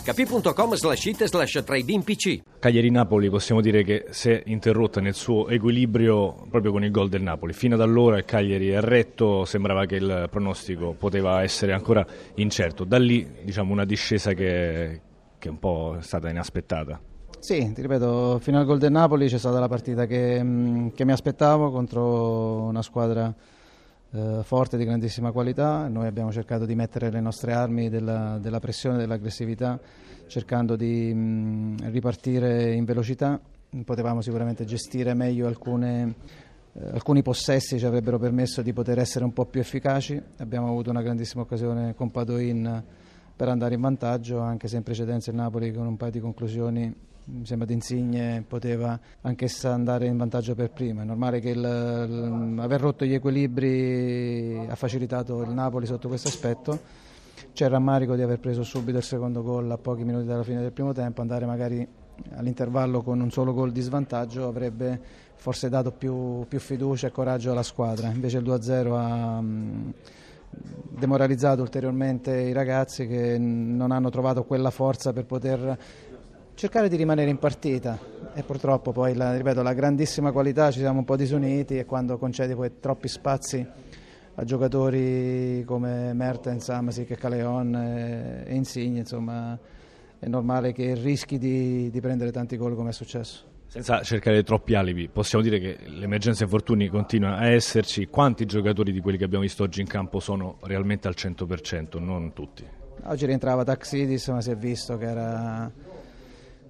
hp.com slash it slash trading pc Cagliari-Napoli possiamo dire che si è interrotta nel suo equilibrio proprio con il gol del Napoli. Fino ad allora il Cagliari è retto, sembrava che il pronostico poteva essere ancora incerto. Da lì diciamo una discesa che, che un po' è stata inaspettata. Sì, ti ripeto, fino al gol del Napoli c'è stata la partita che, che mi aspettavo contro una squadra eh, forte, di grandissima qualità. Noi abbiamo cercato di mettere le nostre armi della, della pressione, dell'aggressività, cercando di mh, ripartire in velocità. Potevamo sicuramente gestire meglio alcune, eh, alcuni possessi, ci avrebbero permesso di poter essere un po' più efficaci. Abbiamo avuto una grandissima occasione con Padoin per andare in vantaggio, anche se in precedenza il Napoli con un paio di conclusioni mi sembra di Insigne poteva anch'essa andare in vantaggio per prima. È normale che il, il, aver rotto gli equilibri ha facilitato il Napoli sotto questo aspetto. C'è il rammarico di aver preso subito il secondo gol a pochi minuti dalla fine del primo tempo, andare magari all'intervallo con un solo gol di svantaggio avrebbe forse dato più, più fiducia e coraggio alla squadra. Invece il 2-0 ha mh, demoralizzato ulteriormente i ragazzi che non hanno trovato quella forza per poter cercare di rimanere in partita e purtroppo poi la, ripeto, la grandissima qualità ci siamo un po' disuniti e quando concedi poi troppi spazi a giocatori come Mertens, Amasic e Caleon e, e Insigne insomma è normale che rischi di, di prendere tanti gol come è successo. Senza cercare troppi alibi, possiamo dire che l'emergenza infortuni continua a esserci. Quanti giocatori di quelli che abbiamo visto oggi in campo sono realmente al 100%? Non tutti. Oggi rientrava Taxidis, ma si è visto che era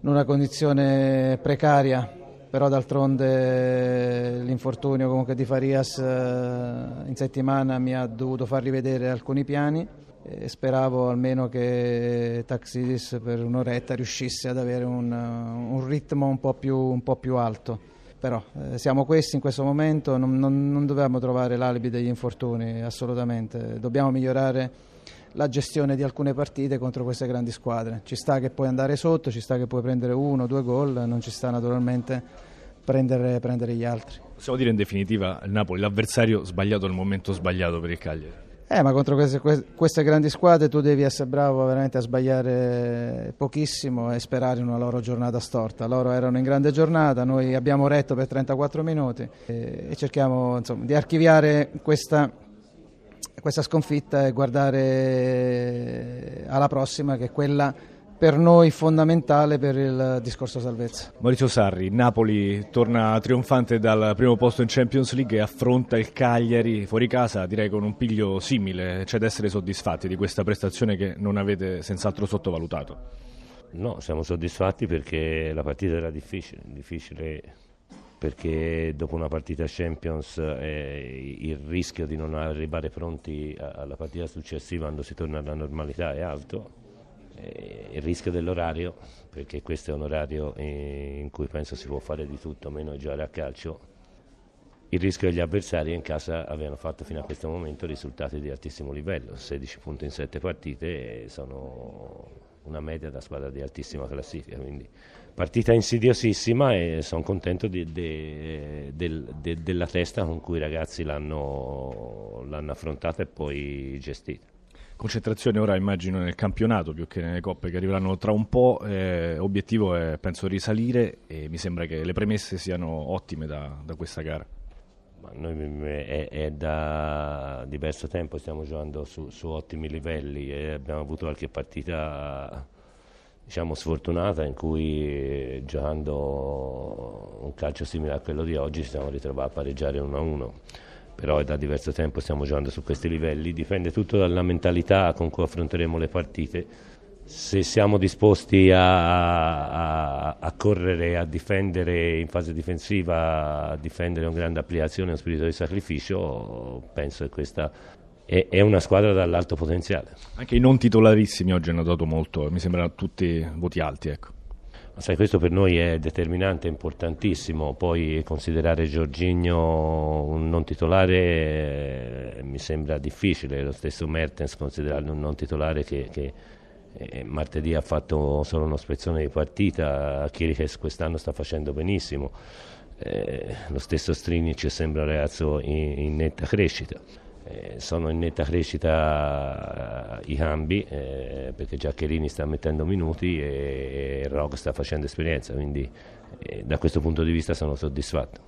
in una condizione precaria, però d'altronde l'infortunio comunque di Farias eh, in settimana mi ha dovuto far rivedere alcuni piani e speravo almeno che Taxidis per un'oretta riuscisse ad avere un, un ritmo un po' più, un po più alto. Però eh, siamo questi in questo momento, non, non, non dobbiamo trovare l'alibi degli infortuni assolutamente, dobbiamo migliorare la gestione di alcune partite contro queste grandi squadre. Ci sta che puoi andare sotto, ci sta che puoi prendere uno o due gol, non ci sta naturalmente prendere, prendere gli altri. Possiamo dire in definitiva il Napoli, l'avversario sbagliato al momento sbagliato per il Cagliari. Eh, ma contro queste, queste, grandi squadre tu devi essere bravo veramente a sbagliare pochissimo e sperare in una loro giornata storta. Loro erano in grande giornata, noi abbiamo retto per 34 minuti e, e cerchiamo insomma, di archiviare questa questa sconfitta e guardare alla prossima che è quella per noi fondamentale per il discorso salvezza. Maurizio Sarri, Napoli torna trionfante dal primo posto in Champions League e affronta il Cagliari fuori casa, direi con un piglio simile. C'è da essere soddisfatti di questa prestazione che non avete senz'altro sottovalutato. No, siamo soddisfatti perché la partita era difficile, difficile perché dopo una partita Champions eh, il rischio di non arrivare pronti alla partita successiva quando si torna alla normalità è alto, eh, il rischio dell'orario, perché questo è un orario in cui penso si può fare di tutto meno giocare a calcio, il rischio degli avversari in casa avevano fatto fino a questo momento risultati di altissimo livello, 16 punti in 7 partite sono una media da squadra di altissima classifica, quindi partita insidiosissima e sono contento di, de, de, de, della testa con cui i ragazzi l'hanno, l'hanno affrontata e poi gestita. Concentrazione ora immagino nel campionato più che nelle coppe che arriveranno tra un po', eh, obiettivo è penso risalire e mi sembra che le premesse siano ottime da, da questa gara. Noi è, è, da diverso tempo stiamo giocando su, su, ottimi livelli e abbiamo avuto qualche partita diciamo, sfortunata in cui giocando un calcio simile a quello di oggi ci siamo ritrovati a pareggiare 1-1 però è da diverso tempo stiamo giocando su questi livelli dipende tutto dalla mentalità con cui affronteremo le partite se siamo disposti a, a, a, correre, a difendere in fase difensiva, a difendere con grande applicazione, uno spirito di sacrificio, penso che questa è, è una squadra dall'alto potenziale. Anche i non titolarissimi oggi hanno dato molto, mi sembrano tutti voti alti. Ecco. Sai, questo per noi è determinante, importantissimo, poi considerare Giorginio un non titolare eh, mi sembra difficile, lo stesso Mertens considerarlo un non titolare che, che eh, martedì ha fatto solo uno spezzone di partita, Kirikes quest'anno sta facendo benissimo, eh, lo stesso Strinic sembra un ragazzo in, in netta crescita. Eh, sono in netta crescita i cambi eh, perché Giaccherini sta mettendo minuti e, e Rock sta facendo esperienza, quindi eh, da questo punto di vista sono soddisfatto.